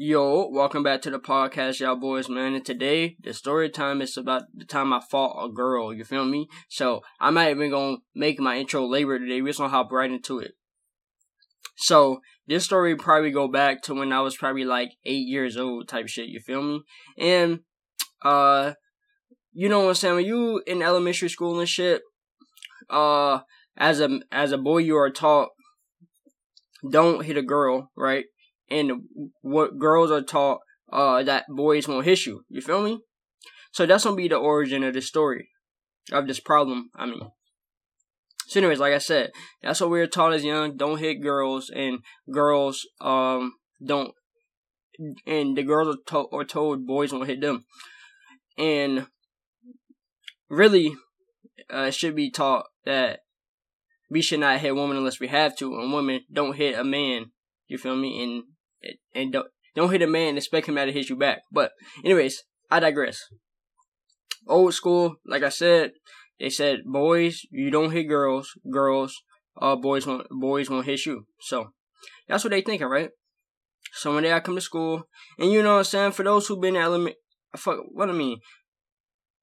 Yo, welcome back to the podcast, y'all boys, man. And today, the story time is about the time I fought a girl, you feel me? So, I'm not even gonna make my intro labor today, we're just gonna hop right into it. So, this story probably go back to when I was probably like eight years old type shit, you feel me? And, uh, you know what I'm saying? When you in elementary school and shit, uh, as a, as a boy, you are taught, don't hit a girl, right? And what girls are taught uh, that boys won't hit you. You feel me? So that's gonna be the origin of the story of this problem. I mean. So, anyways, like I said, that's what we were taught as young. Don't hit girls, and girls um don't, and the girls are, to- are told boys won't hit them, and really, uh, it should be taught that we should not hit women unless we have to, and women don't hit a man. You feel me? And and don't don't hit a man and expect him to hit you back. But anyways, I digress. Old school, like I said, they said boys you don't hit girls, girls uh boys won't boys won't hit you. So that's what they thinking, right? So one day I come to school, and you know what I'm saying. For those who've been element, fuck, what I mean.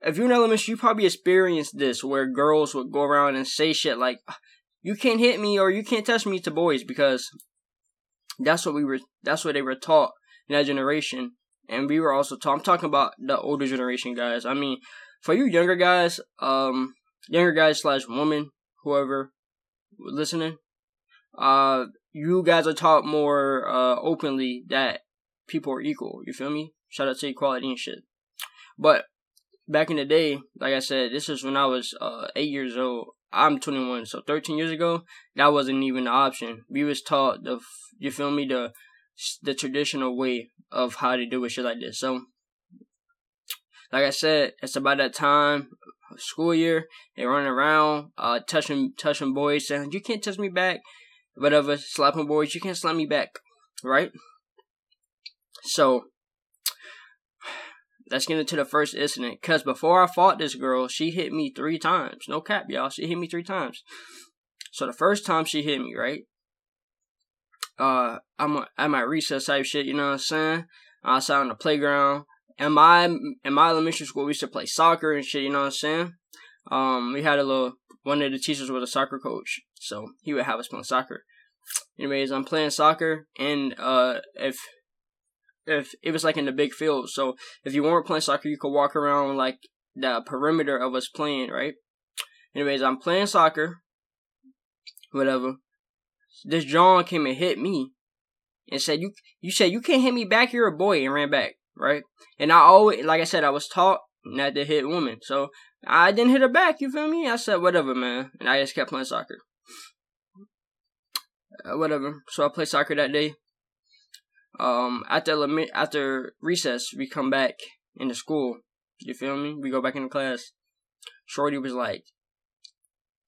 If you're in elementary, you probably experienced this where girls would go around and say shit like, "You can't hit me" or "You can't touch me" to boys because that's what we were. That's what they were taught in that generation, and we were also taught. I'm talking about the older generation guys. I mean, for you younger guys, um, younger guys slash woman, whoever listening, uh, you guys are taught more uh openly that people are equal. You feel me? Shout out to equality and shit. But back in the day, like I said, this is when I was uh eight years old. I'm 21, so 13 years ago, that wasn't even an option. We was taught the, you feel me, the the traditional way of how to do a shit like this. So, like I said, it's about that time, school year. They running around, uh, touching touching boys, saying you can't touch me back, whatever, slapping boys, you can't slap me back, right? So, let's get into the first incident. Cause before I fought this girl, she hit me three times. No cap, y'all. She hit me three times. So the first time she hit me, right? Uh, I'm at my recess type shit. You know what I'm saying? Outside on the playground. In my in my elementary school, we used to play soccer and shit. You know what I'm saying? Um, we had a little one of the teachers was a soccer coach, so he would have us playing soccer. Anyways, I'm playing soccer, and uh, if if it was like in the big field. So if you weren't playing soccer, you could walk around like the perimeter of us playing, right? Anyways, I'm playing soccer, whatever. This John came and hit me and said, "You you said you can't hit me back. You're a boy," and ran back, right? And I always, like I said, I was taught not to hit women, so I didn't hit her back. You feel me? I said, "Whatever, man," and I just kept playing soccer. Uh, whatever. So I played soccer that day um after after recess we come back into school. You feel me? We go back into class. Shorty was like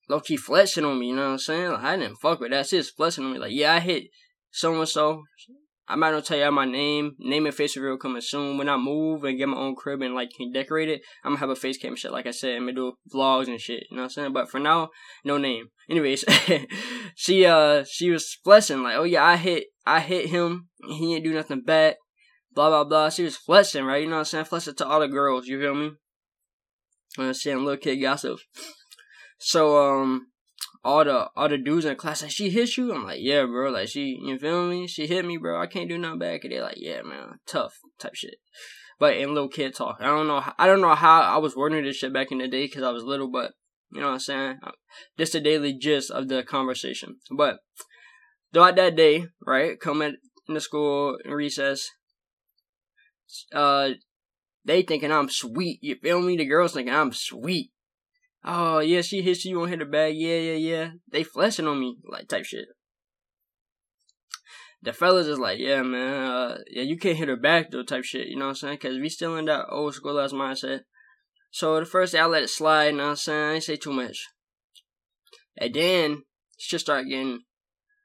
low key flexing on me, you know what I'm saying? Like, I didn't fuck with that. She's flexing on me like, yeah, I hit so and so. I might not tell y'all my name. Name and face reveal coming soon. When I move and get my own crib and like can decorate it, I'm gonna have a face cam shit. Like I said, I'm gonna do vlogs and shit. You know what I'm saying? But for now, no name. Anyways, she uh she was flexing like, oh yeah, I hit I hit him. He didn't do nothing bad. Blah blah blah. She was flexing, right? You know what I'm saying? Flexing to all the girls. You feel me? You know what I'm saying little kid gossip. So um, all the all the dudes in the class like she hit you. I'm like, yeah, bro. Like she, you feel me? She hit me, bro. I can't do nothing back. And they're like, yeah, man, tough type shit. But in little kid talk, I don't know. I don't know how I was wording this shit back in the day because I was little, but you know what I'm saying. Just the daily gist of the conversation. But throughout that day, right, coming into school in recess, uh, they thinking I'm sweet. You feel me? The girls thinking I'm sweet. Oh yeah, she hits you on hit the bag. Yeah, yeah, yeah. They flashing on me like type shit. The fellas is like, yeah, man, uh, yeah, you can't hit her back though, type shit. You know what I'm saying? Cause we still in that old school ass mindset. So the first day I let it slide. You know what I'm saying? I ain't say too much. And then it just started getting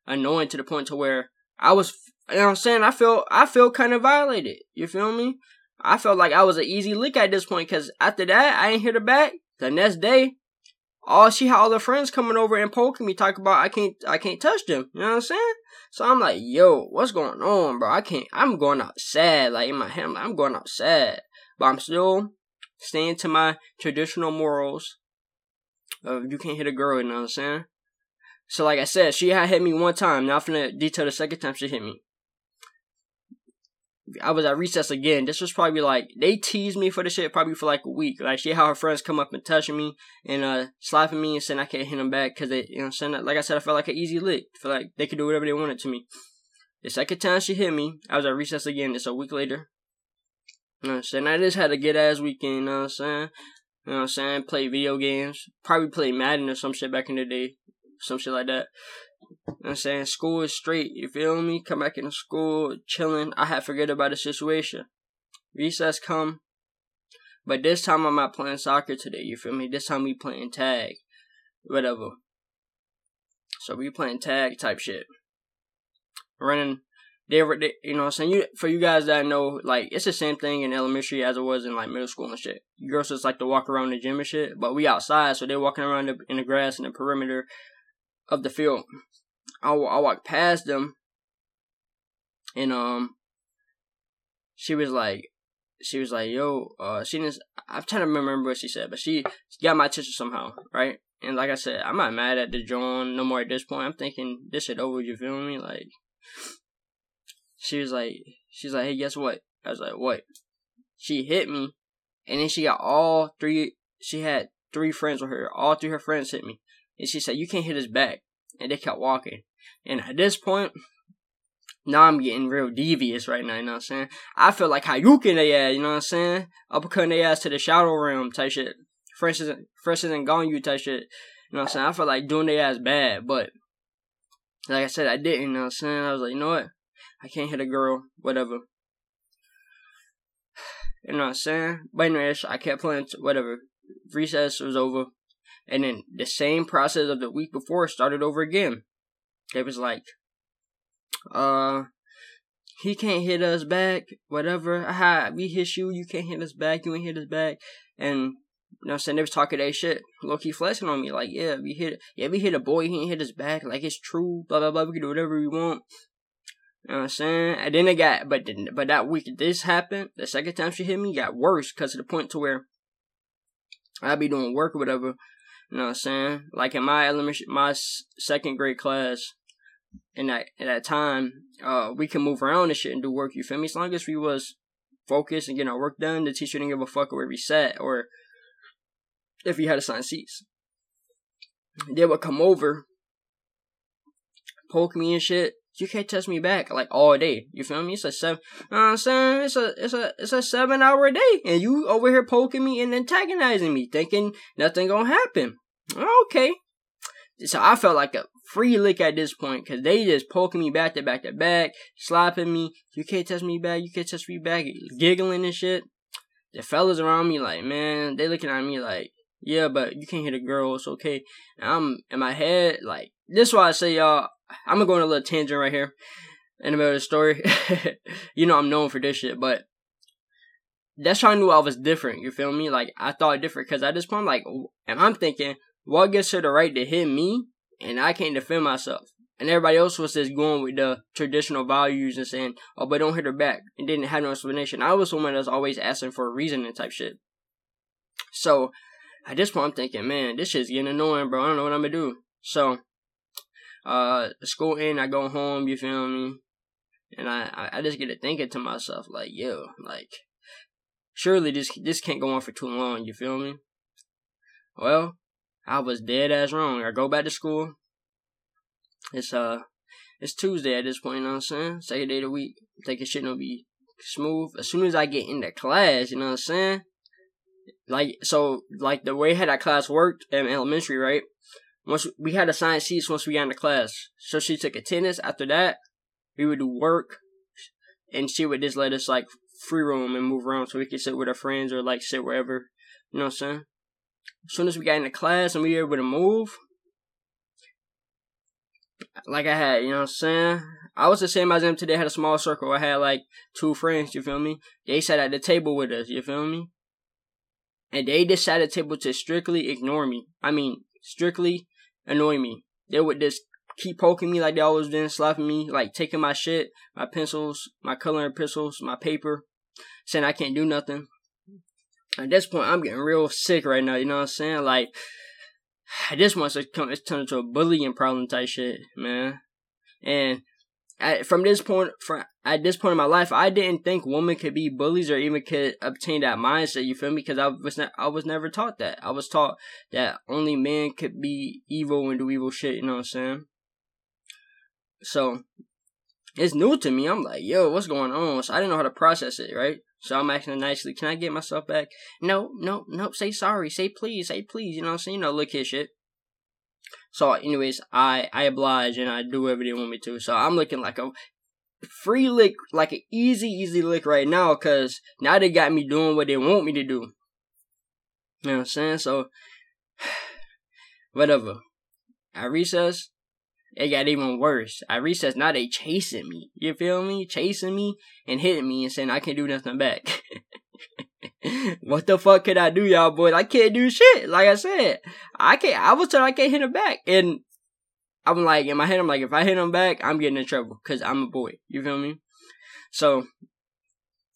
annoying to the point to where I was, you know what I'm saying? I feel, I feel kind of violated. You feel me? I felt like I was an easy lick at this point because after that, I ain't hit her back. The next day, all she had all her friends coming over and poking me, talking about I can't I can't touch them. You know what I'm saying? So I'm like, yo, what's going on, bro? I can't. I'm going out sad. Like in my head, I'm, like, I'm going out sad, but I'm still staying to my traditional morals. Of you can't hit a girl. You know what I'm saying? So like I said, she had hit me one time. Now I'm finna detail the second time she hit me. I was at recess again. This was probably like they teased me for the shit probably for like a week. Like she had her friends come up and touching me and uh slapping me and saying I can't hit them back because they you know saying like I said I felt like an easy lick. I feel like they could do whatever they wanted to me. The second time she hit me, I was at recess again. It's a week later. You know what I'm saying? I just had a good ass weekend. You know what I'm saying? You know what I'm saying? Play video games. Probably play Madden or some shit back in the day. Some shit like that. I'm saying school is straight. You feel me? Come back into school, chilling. I had forget about the situation. Recess come, but this time I'm not playing soccer today. You feel me? This time we playing tag, whatever. So we playing tag type shit. Running, they they, you know, what I'm saying you for you guys that know, like it's the same thing in elementary as it was in like middle school and shit. Girls just like to walk around the gym and shit, but we outside, so they're walking around the, in the grass in the perimeter of the field. I, I walked past them, and um, she was like, she was like, "Yo, uh, she didn't." I'm trying to remember what she said, but she, got my attention somehow, right? And like I said, I'm not mad at the John no more at this point. I'm thinking this shit over. You feel me? Like, she was like, she's like, "Hey, guess what?" I was like, "What?" She hit me, and then she got all three. She had three friends with her. All three of her friends hit me, and she said, "You can't hit us back." And they kept walking. And at this point, now I'm getting real devious right now, you know what I'm saying? I feel like Hadouken they ass, you know what I'm saying? Uppercutting their ass to the shadow realm type shit. Fresh fresh and gone you type shit. You know what I'm saying? I feel like doing their ass bad, but like I said, I didn't, you know what I'm saying? I was like, you know what? I can't hit a girl, whatever. You know what I'm saying? But anyways, I kept playing, whatever. Recess was over. And then the same process of the week before started over again. They was like, uh, he can't hit us back, whatever. Aha, we hit you, you can't hit us back, you ain't hit us back. And you know what I'm saying? They was talking that shit. Low key flexing on me. Like, yeah, we hit yeah, we hit a boy, he ain't hit us back. Like it's true, blah blah blah, we can do whatever we want. You know what I'm saying? And then it got but but that week this happened, the second time she hit me got worse because to the point to where I'd be doing work or whatever. You know what I'm saying? Like in my elementary my second grade class, in that at that time, uh, we can move around and shit and do work. You feel me? As long as we was focused and getting our work done, the teacher didn't give a fuck where we sat or if we had assigned seats. They would come over, poke me and shit. You can't touch me back like all day. You feel me? It's a seven. You know I'm saying? It's a it's a it's a seven hour day, and you over here poking me and antagonizing me, thinking nothing gonna happen. Okay. So I felt like a free lick at this point because they just poking me back to back to back, slapping me. You can't touch me back. You can't touch me back. Giggling and shit. The fellas around me like, man, they looking at me like, yeah, but you can't hit a girl. It's okay. And I'm in my head like, this is why I say y'all. I'm gonna go on a little tangent right here in the middle of the story. you know I'm known for this shit, but that's how I knew I was different. You feel me? Like I thought different because at this point, like, and I'm thinking, what gives her the right to hit me and I can't defend myself. And everybody else was just going with the traditional values and saying, oh, but don't hit her back. And didn't have no explanation. I was someone that's always asking for a reason and type shit. So, at this point, I'm thinking, man, this shit's getting annoying, bro. I don't know what I'm gonna do. So, uh, school end, I go home, you feel me? And I, I just get to thinking to myself, like, yo, like, surely this, this can't go on for too long, you feel me? Well, I was dead as wrong. I go back to school. It's uh it's Tuesday at this point, you know what I'm saying? Second day of the week. I'm thinking shit gonna be smooth. As soon as I get into class, you know what I'm saying? Like so like the way how that class worked in elementary, right? Once we had assigned seats once we got into class. So she took attendance. After that, we would do work and she would just let us like free roam and move around so we could sit with our friends or like sit wherever. You know what I'm saying? As soon as we got into class and we were able to move, like I had, you know what I'm saying? I was the same as them today. I had a small circle. I had like two friends, you feel me? They sat at the table with us, you feel me? And they decided the table to strictly ignore me. I mean, strictly annoy me. They would just keep poking me like they always did, slapping me, like taking my shit, my pencils, my coloring pencils, my paper, saying I can't do nothing. At this point, I'm getting real sick right now. You know what I'm saying? Like, at this point, it's, come, it's turned into a bullying problem type shit, man. And at, from this point, from at this point in my life, I didn't think women could be bullies or even could obtain that mindset. You feel me? Because I was ne- I was never taught that. I was taught that only men could be evil and do evil shit. You know what I'm saying? So it's new to me. I'm like, yo, what's going on? So I didn't know how to process it, right? So I'm asking nicely, can I get myself back? No, no, no, say sorry, say please, say please, you know what I'm saying? You know, look at shit. So anyways, I, I oblige and I do whatever they want me to. So I'm looking like a free lick, like an easy, easy lick right now, cause now they got me doing what they want me to do. You know what I'm saying? So, whatever. At recess, it got even worse. At recess, now they chasing me. You feel me? Chasing me and hitting me and saying I can't do nothing back. what the fuck can I do, y'all boys? I can't do shit. Like I said, I can't. I was told I can't hit him back, and I'm like, in my head, I'm like, if I hit him back, I'm getting in trouble because I'm a boy. You feel me? So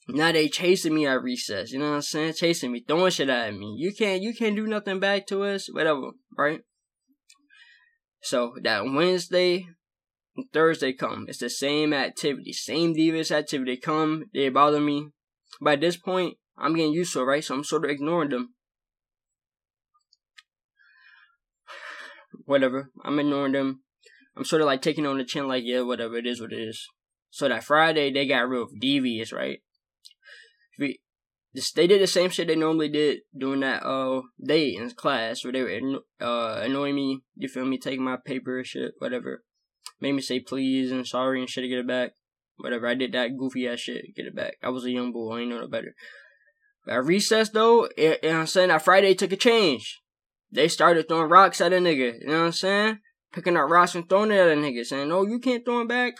now they chasing me at recess. You know what I'm saying? Chasing me, throwing shit at me. You can't, you can't do nothing back to us. Whatever, right? So that Wednesday Thursday come. It's the same activity, same devious activity. Come, they bother me. At this point, I'm getting used to it, right? So I'm sort of ignoring them. Whatever. I'm ignoring them. I'm sort of like taking on the chin, like, yeah, whatever, it is what it is. So that Friday, they got real devious, right? They did the same shit they normally did during that uh day in class where they were uh annoying me. You feel me? Taking my paper and shit, whatever. Made me say please and sorry and shit to get it back. Whatever. I did that goofy ass shit. Get it back. I was a young boy. I ain't know no better. At recess though, it, you know what I'm saying? That Friday took a change. They started throwing rocks at a nigga. You know what I'm saying? Picking up rocks and throwing it at a nigga. Saying, no, you can't throw them back.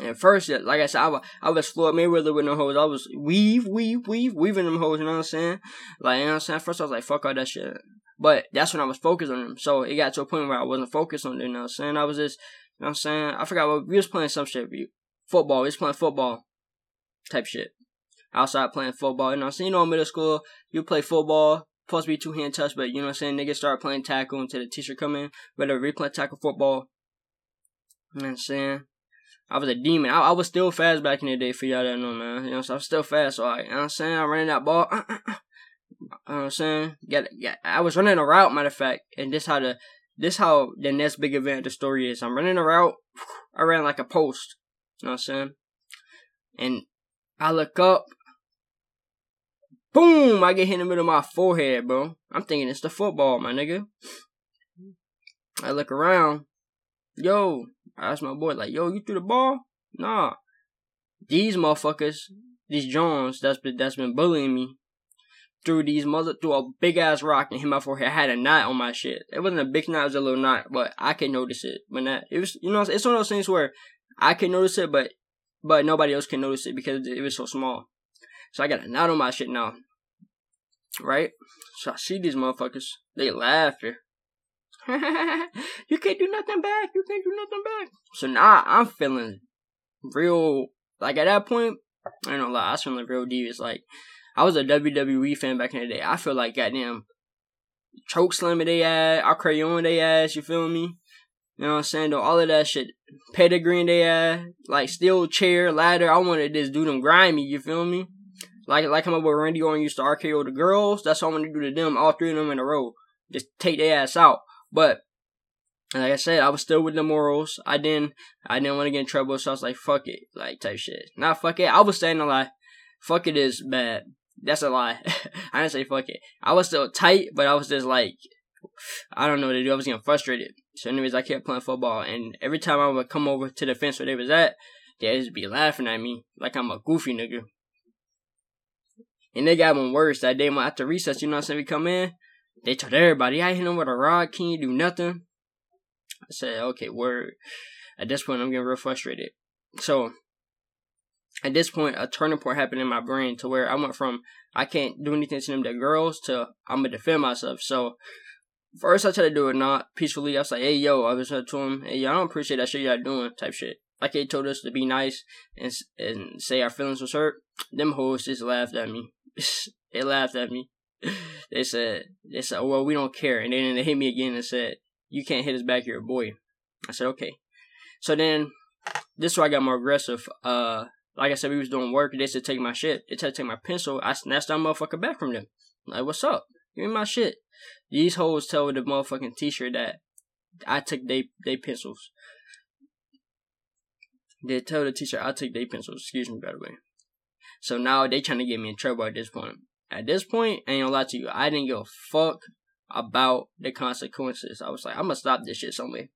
At first, like I said, I was, I was Floyd Mayweather with no hoes. I was weave, weave, weave, weaving them hoes, you know what I'm saying? Like, you know what I'm saying? First, I was like, fuck all that shit. But that's when I was focused on them. So it got to a point where I wasn't focused on them, you know what I'm saying? I was just, you know what I'm saying? I forgot what, we was playing some shit. Football. We was playing football type shit. Outside playing football, you know what I'm saying? You know, in middle school, you play football, supposed to be two hand touch, but you know what I'm saying? Niggas start playing tackle until the teacher come in. Whether we play tackle football. You know what I'm saying? I was a demon. I, I, was still fast back in the day for y'all that know, man. You know, so I was still fast. So I, you know what I'm saying? I ran that ball. Uh, uh, uh. You know what I'm saying? Get, get, I was running a route, matter of fact. And this how the, this how the next big event the story is. I'm running a route. I ran like a post. You know what I'm saying? And I look up. Boom! I get hit in the middle of my forehead, bro. I'm thinking it's the football, my nigga. I look around. Yo, I asked my boy, like, yo, you threw the ball? Nah. These motherfuckers, these Jones that's been that's been bullying me, threw these mother threw a big ass rock and hit my forehead. I had a knot on my shit. It wasn't a big knot, it was a little knot, but I could notice it. When that it was you know it's one of those things where I can notice it, but but nobody else can notice it because it was so small. So I got a knot on my shit now. Right? So I see these motherfuckers. They laughing. you can't do nothing back. You can't do nothing back. So now I'm feeling real. Like at that point, I don't know. Like, I was feeling real devious. Like I was a WWE fan back in the day. I feel like goddamn choke slamming they ass, I crayon they ass. You feel me? You know what I'm saying? Though all of that shit, pedigree they ass, like steel chair, ladder. I wanted just do them grimy. You feel me? Like like I'm up with Randy Orton used to RKO the girls. That's what I want to do to them. All three of them in a row. Just take their ass out. But like I said, I was still with the morals. I didn't I didn't want to get in trouble, so I was like, fuck it, like type shit. Not fuck it. I was saying a lie. Fuck it is bad. That's a lie. I didn't say fuck it. I was still tight, but I was just like I don't know what to do. I was getting frustrated. So anyways, I kept playing football and every time I would come over to the fence where they was at, they just be laughing at me like I'm a goofy nigga. And they got one worse that day after recess, you know what I'm saying? We come in, they told everybody, I hit him with a rod, can you do nothing? I said, okay, word. At this point, I'm getting real frustrated. So, at this point, a turning point happened in my brain to where I went from I can't do anything to them, the girls, to I'm gonna defend myself. So, first I tried to do it not peacefully. I was like, hey yo, I was to him, hey yo, I don't appreciate that shit y'all doing, type shit. Like they told us to be nice and and say our feelings was hurt. Them hoes just laughed at me. they laughed at me. They said they said, well, we don't care. And then they hit me again and said, you can't hit us back, you're a boy. I said, okay. So then this is where I got more aggressive. Uh, like I said, we was doing work. They said take my shit. They said take my pencil. I snatched that motherfucker back from them. Like, what's up? Give me my shit. These hoes tell the motherfucking teacher that I took they they pencils. They tell the teacher I took their pencils. Excuse me, by the way. So now they trying to get me in trouble at this point. At this point, I ain't gonna lie to you, I didn't give a fuck about the consequences. I was like, I'm gonna stop this shit somewhere.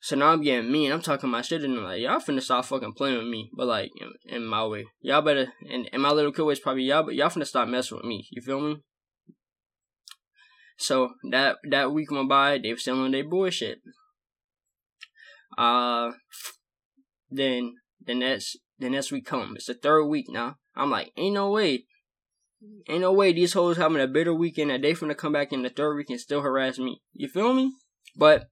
So now I'm getting mean. I'm talking my shit and I'm like, y'all finna stop fucking playing with me. But like, in, in my way. Y'all better, and, and my little kid was probably y'all, but y'all finna stop messing with me. You feel me? So that that week went by, they were on their bullshit. Uh, then the next the next week come. It's the third week now. I'm like, ain't no way. Ain't no way these hoes having a bitter weekend that they finna come back in the third week and still harass me. You feel me? But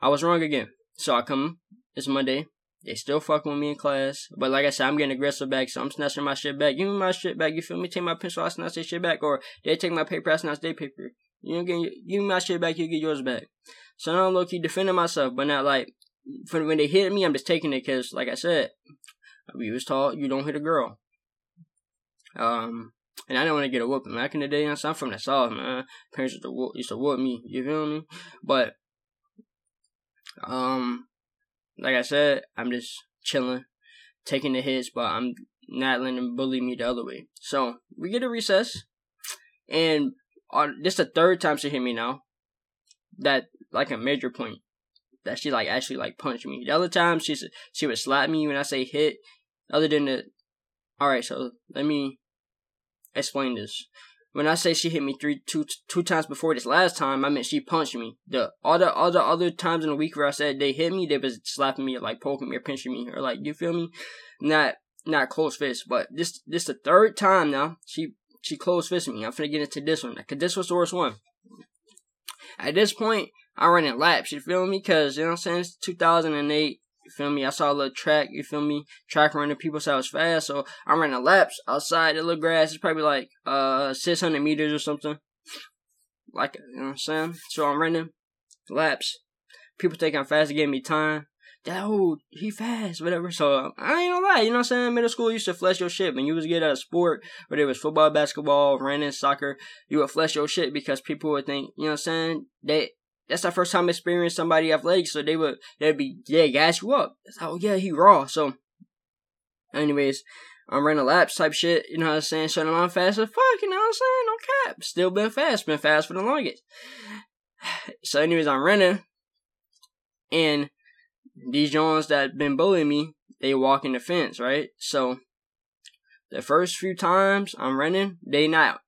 I was wrong again. So I come, it's Monday. They still fucking with me in class. But like I said, I'm getting aggressive back, so I'm snatching my shit back. Give me my shit back, you feel me? Take my pencil, I snatch their shit back. Or they take my paper, I snatch their paper. You know, give, give me my shit back, you get yours back. So now I'm low key defending myself, but not like, when they hit me, I'm just taking it because, like I said, we was taught you don't hit a girl. Um, and I didn't want to get a whooping. Back in the day, I'm from the south, man. Parents used to whoop, used to whoop me. You feel me? But um, like I said, I'm just chilling, taking the hits, but I'm not letting them bully me the other way. So we get a recess, and uh, this the third time she hit me now. That like a major point that she like actually like punched me. The other time she she would slap me when I say hit. Other than the, all right. So let me explain this. When I say she hit me three, two, two times before this last time, I meant she punched me. The all the other other times in the week where I said they hit me, they was slapping me, or like poking me, or pinching me, or like you feel me, not not close fist. But this this the third time now she she close fisted me. I'm finna get into this one because this was the worst one. At this point, I'm in laps. You feel me? Cause you know what I'm saying. It's 2008. You feel me? I saw a little track, you feel me? Track running, people said I was fast, so I'm running laps outside the little grass. It's probably like uh 600 meters or something. Like, you know what I'm saying? So I'm running laps. People think I'm fast to give me time. That old, he fast, whatever. So I ain't gonna lie, you know what I'm saying? Middle school used to flesh your shit. When you was good at a sport, whether it was football, basketball, running, soccer, you would flesh your shit because people would think, you know what I'm saying? They that's our first time experiencing somebody athletic, so they would they'd be yeah, gas you up. It's like, oh yeah, he raw. So anyways, I'm running laps type shit, you know what I'm saying? Showing I'm fast as fuck, you know what I'm saying? No cap. Still been fast, been fast for the longest. So anyways, I'm running and these Jones that been bullying me, they walk in the fence, right? So the first few times I'm running, they not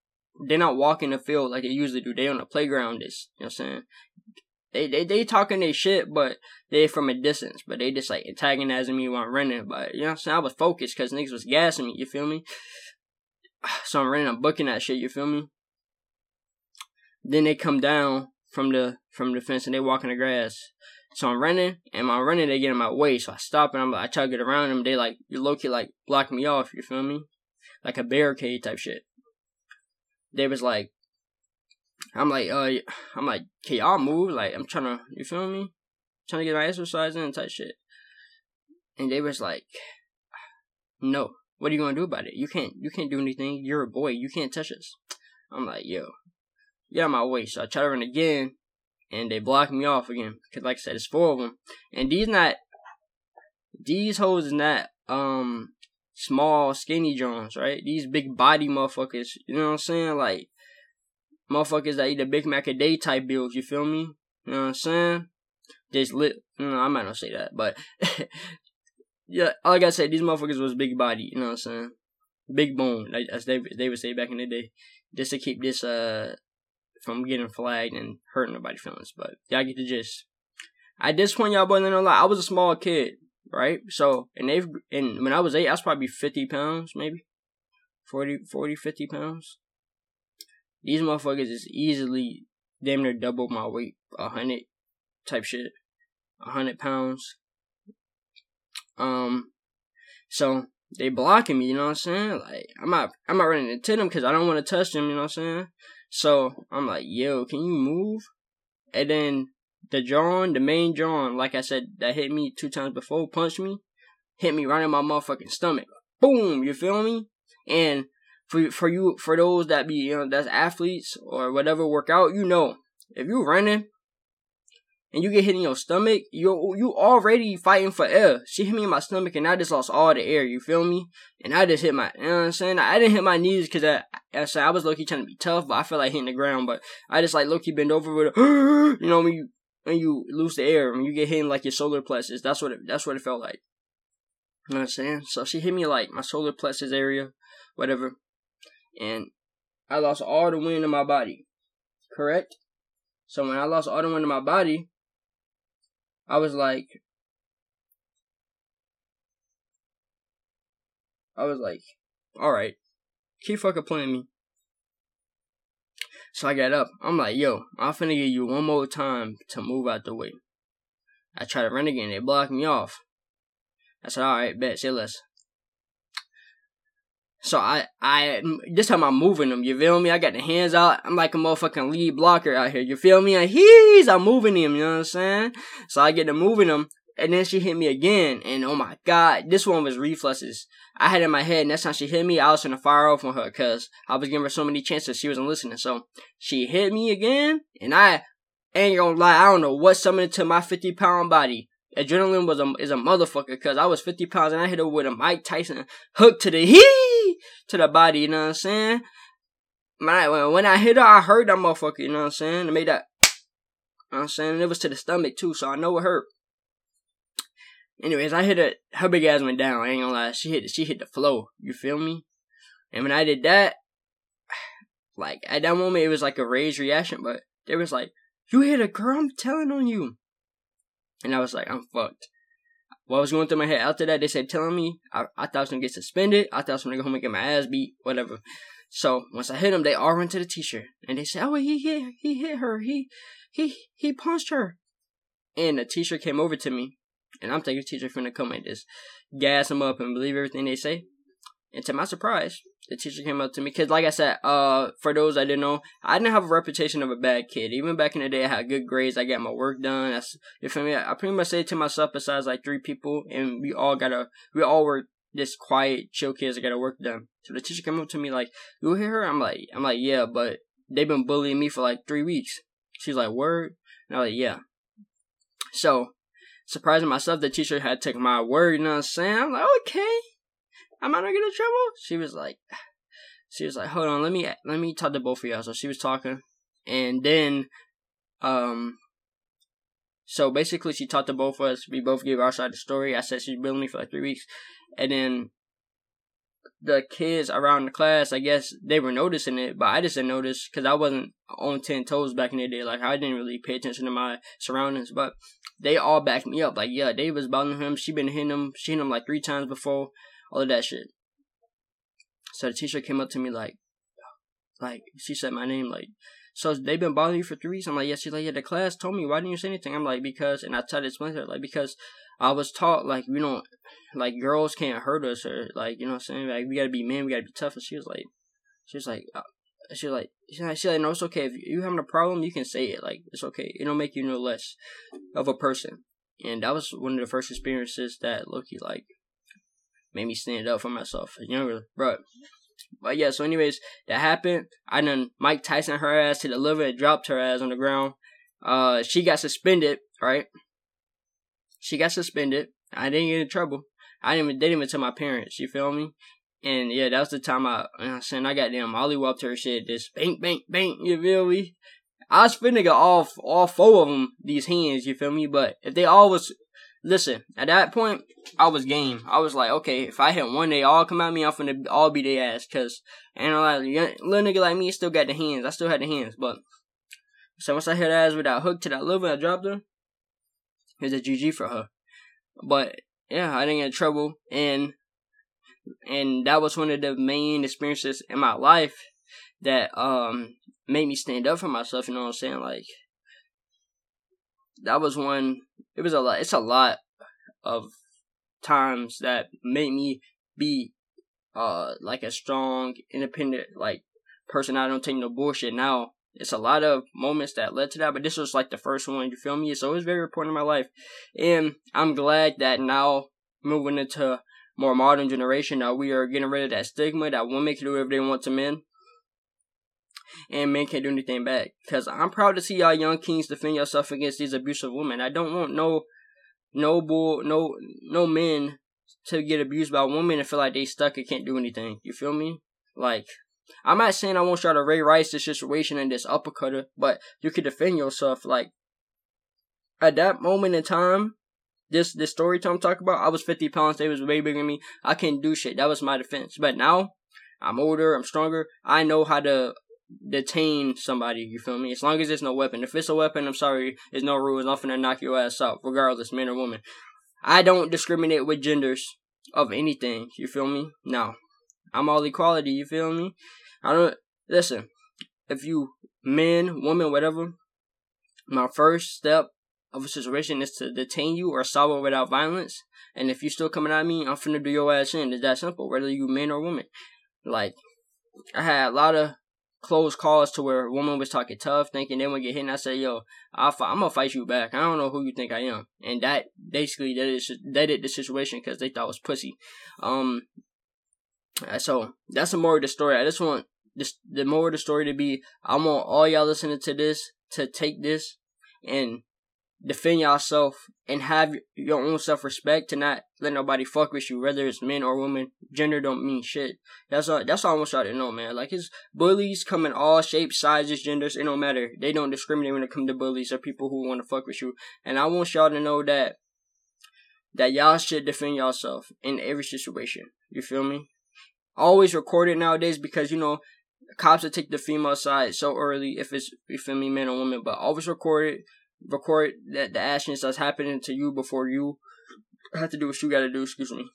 they not walking the field like they usually do. They on the playground this, you know what I'm saying? They they they talking their shit, but they from a distance. But they just like antagonizing me while I'm running. But you know what I'm saying? I was focused because niggas was gassing me. You feel me? So I'm running. I'm booking that shit. You feel me? Then they come down from the from the fence and they walk in the grass. So I'm running, and my running they get in my way. So I stop and I'm I try to get around them. They like you low key like block me off. You feel me? Like a barricade type shit. They was like, I'm like, uh, I'm like, can y'all move? Like, I'm trying to, you feel me? trying to get my exercise in and type shit. And they was like, no, what are you gonna do about it? You can't, you can't do anything. You're a boy. You can't touch us. I'm like, yo, get out my way. So I try to run again, and they block me off again. Cause like I said, it's four of them, and these not, these hoes is not, um, small, skinny Jones, right? These big body motherfuckers. You know what I'm saying? Like motherfuckers that eat a Big Mac a day type builds, you feel me? You know what I'm saying? Just lit. No, I might not say that, but yeah, like I said, these motherfuckers was big body. You know what I'm saying? Big bone, like, as they they would say back in the day, just to keep this uh from getting flagged and hurting nobody's feelings. But y'all get the gist. At this point, y'all boys know lot. I was a small kid, right? So, and they and when I was eight, I was probably fifty pounds, maybe 40, 40 50 pounds. These motherfuckers is easily damn near double my weight, a hundred type shit, a hundred pounds. Um, so they blocking me, you know what I'm saying? Like I'm not, I'm not running into them because I don't want to touch them, you know what I'm saying? So I'm like, yo, can you move? And then the John, the main John, like I said, that hit me two times before, punched me, hit me right in my motherfucking stomach. Boom, you feel me? And for for you for those that be you know that's athletes or whatever workout, you know, if you're running and you get hit in your stomach, you you already fighting for air. She hit me in my stomach and I just lost all the air. You feel me? And I just hit my, you know what I'm saying? I didn't hit my knees because I, I, said I was lucky trying to be tough, but I feel like hitting the ground. But I just like lucky bend over with, a, you know, when you when you lose the air, when you get hit in like your solar plexus. That's what it, that's what it felt like. You know what I'm saying? So she hit me like my solar plexus area, whatever, and I lost all the wind in my body. Correct. So when I lost all the wind in my body, I was like, I was like, all right, keep fucking playing me. So I got up. I'm like, yo, I'm finna give you one more time to move out the way. I try to run again. They blocked me off. I said, all right, bet, say less. So I, I, this time I'm moving them, you feel me? I got the hands out. I'm like a motherfucking lead blocker out here, you feel me? And he's, I'm moving him, you know what I'm saying? So I get to moving him, and then she hit me again, and oh my god, this one was reflexes. I had it in my head, next time she hit me, I was gonna fire off on her, cause I was giving her so many chances, she wasn't listening. So she hit me again, and I ain't gonna lie, I don't know what summoned to my 50 pound body. Adrenaline was a is a motherfucker, cause I was 50 pounds and I hit her with a Mike Tyson hook to the hee to the body. You know what I'm saying? When I, when I hit her, I heard that motherfucker. You know what I'm saying? It made that. You know what I'm saying? And it was to the stomach too, so I know it hurt. Anyways, I hit her. Her big ass went down. I ain't gonna lie. She hit. She hit the flow. You feel me? And when I did that, like at that moment, it was like a raised reaction. But there was like, "You hit a girl. I'm telling on you." And I was like, I'm fucked. What was going through my head after that, they said telling me I, I thought I was gonna get suspended. I thought I was gonna go home and get my ass beat, whatever. So once I hit him, they all went to the teacher and they said, "Oh, he hit, he hit her. He, he, he punched her." And the teacher came over to me, and I'm thinking the teacher finna come and just gas him up and believe everything they say. And to my surprise, the teacher came up to me because, like I said, uh, for those I didn't know, I didn't have a reputation of a bad kid. Even back in the day, I had good grades. I got my work done. That's you feel me. I pretty much say to myself, besides like three people, and we all gotta, we all were this quiet, chill kids that got a work done. So the teacher came up to me like, "You hear her?" I'm like, "I'm like, yeah," but they've been bullying me for like three weeks. She's like, "Word," and I'm like, "Yeah." So surprising myself, the teacher had taken my word. You know what I'm saying? I'm like, okay. Am I not in trouble? She was like, she was like, hold on, let me let me talk to both of y'all. So she was talking, and then, um, so basically she talked to both of us. We both gave our side of the story. I said she's been with me for like three weeks, and then the kids around the class, I guess they were noticing it, but I just didn't notice because I wasn't on ten toes back in the day. Like I didn't really pay attention to my surroundings, but they all backed me up. Like yeah, Dave was bothering him. She been hitting him. She hit him like three times before all of that shit. So the teacher came up to me like, like she said my name like, so they've been bothering you for three weeks. I'm like, yeah. She's like, yeah. The class told me. Why didn't you say anything? I'm like, because, and I tried to explain to her like because I was taught like you know, like girls can't hurt us or like you know what I'm saying like we gotta be men, we gotta be tough. And she was like, she was like. Uh, she was like, she was like, no, it's okay. If you having a problem, you can say it. Like, it's okay. It don't make you no less of a person. And that was one of the first experiences that Loki like made me stand up for myself as younger, bro. But yeah, so anyways, that happened. I done Mike Tyson her ass to the liver and dropped her ass on the ground. Uh, she got suspended, right? She got suspended. I didn't get in trouble. I didn't even, didn't even tell my parents, you feel me? And yeah, that was the time I, you know I'm saying, I got them Molly whopped her shit, just bang, bang, bang, you feel me? I was finna get all, all four of them, these hands, you feel me? But if they all was Listen, at that point, I was game. I was like, okay, if I hit one, they all come at me, I'm finna all be their ass. Cause, and a little nigga like me still got the hands. I still had the hands, but. So once I hit ass with that hook to that liver, I dropped her. Was a GG for her. But, yeah, I didn't get in trouble. And, and that was one of the main experiences in my life that um made me stand up for myself. You know what I'm saying? Like that was one. It was a lot. It's a lot of times that made me be uh like a strong, independent like person. I don't take no bullshit. Now it's a lot of moments that led to that, but this was like the first one. You feel me? It's always very important in my life, and I'm glad that now moving into more modern generation, now we are getting rid of that stigma that women can do whatever they want to men, and men can't do anything back. Because I'm proud to see y'all young kings defend yourself against these abusive women. I don't want no no bull, no no men to get abused by women and feel like they stuck and can't do anything. You feel me? Like I'm not saying I won't try to Ray Rice this situation and this uppercutter, but you can defend yourself. Like at that moment in time, this this story time I'm talking about, I was 50 pounds. They was way bigger than me. I couldn't do shit. That was my defense. But now I'm older. I'm stronger. I know how to detain somebody. You feel me? As long as there's no weapon. If it's a weapon, I'm sorry. There's no rules. I'm finna knock your ass out, regardless, man or woman. I don't discriminate with genders of anything. You feel me? No. I'm all equality. You feel me? I don't listen. If you man, woman, whatever, my first step of a situation is to detain you or solve it without violence. And if you still coming at me, I'm finna do your ass in. It's that simple, whether you man or woman. Like, I had a lot of close calls to where a woman was talking tough, thinking they would get hit, and I said, "Yo, i am gonna fight you back. I don't know who you think I am." And that basically that is that the situation because they thought I was pussy. Um, so that's the more of the story. I just want this the more of the story to be. I want all y'all listening to this to take this and defend yourself and have your own self respect to not let nobody fuck with you, whether it's men or women. Gender don't mean shit. That's all. That's all I want y'all to know, man. Like his bullies come in all shapes, sizes, genders. It don't matter. They don't discriminate when it comes to bullies or people who want to fuck with you. And I want y'all to know that that y'all should defend yourself in every situation. You feel me? Always record it nowadays because you know cops will take the female side so early if it's you feel me, man or woman. But always record it record that the actions that's happening to you before you have to do what you gotta do, excuse me.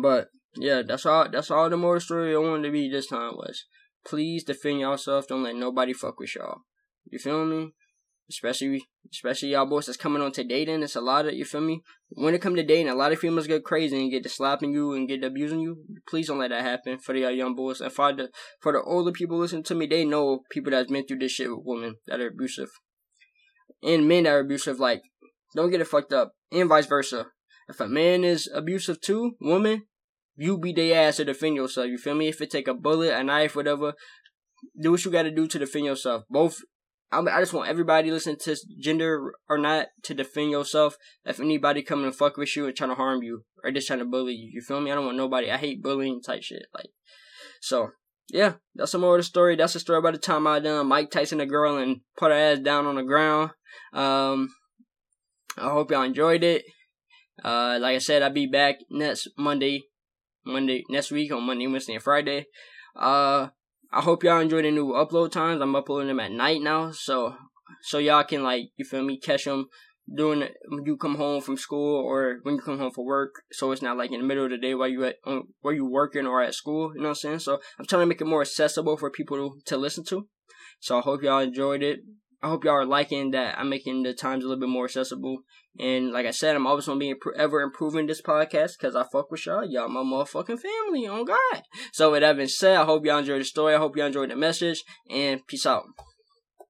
But yeah, that's all that's all the more story I wanted to be this time was please defend yourself, don't let nobody fuck with y'all. You feel me? Especially especially y'all boys that's coming on to dating. It's a lot of you feel me? When it come to dating, a lot of females get crazy and get to slapping you and get to abusing you. Please don't let that happen for the young boys. And for the for the older people listening to me, they know people that's been through this shit with women that are abusive and men that are abusive. Like, don't get it fucked up, and vice versa. If a man is abusive too, woman, you be the ass to defend yourself. You feel me? If it take a bullet, a knife, whatever, do what you got to do to defend yourself. Both. I, I just want everybody listening to gender or not to defend yourself. If anybody coming to fuck with you and trying to harm you or just trying to bully you, you feel me? I don't want nobody. I hate bullying type shit. Like, so yeah, that's some more of the story. That's the story about the time I done Mike Tyson a girl and put her ass down on the ground. Um, I hope y'all enjoyed it. Uh, like I said, I'll be back next Monday, Monday next week on Monday, Wednesday, and Friday. Uh, I hope y'all enjoy the new upload times. I'm uploading them at night now, so so y'all can like you feel me catch them doing when you come home from school or when you come home for work. So it's not like in the middle of the day while you at um, while you working or at school. You know what I'm saying? So I'm trying to make it more accessible for people to, to listen to. So I hope y'all enjoyed it. I hope y'all are liking that I'm making the times a little bit more accessible. And like I said, I'm always gonna be ever improving this podcast because I fuck with y'all. Y'all my motherfucking family on God. So with that being said, I hope y'all enjoyed the story. I hope y'all enjoyed the message. And peace out.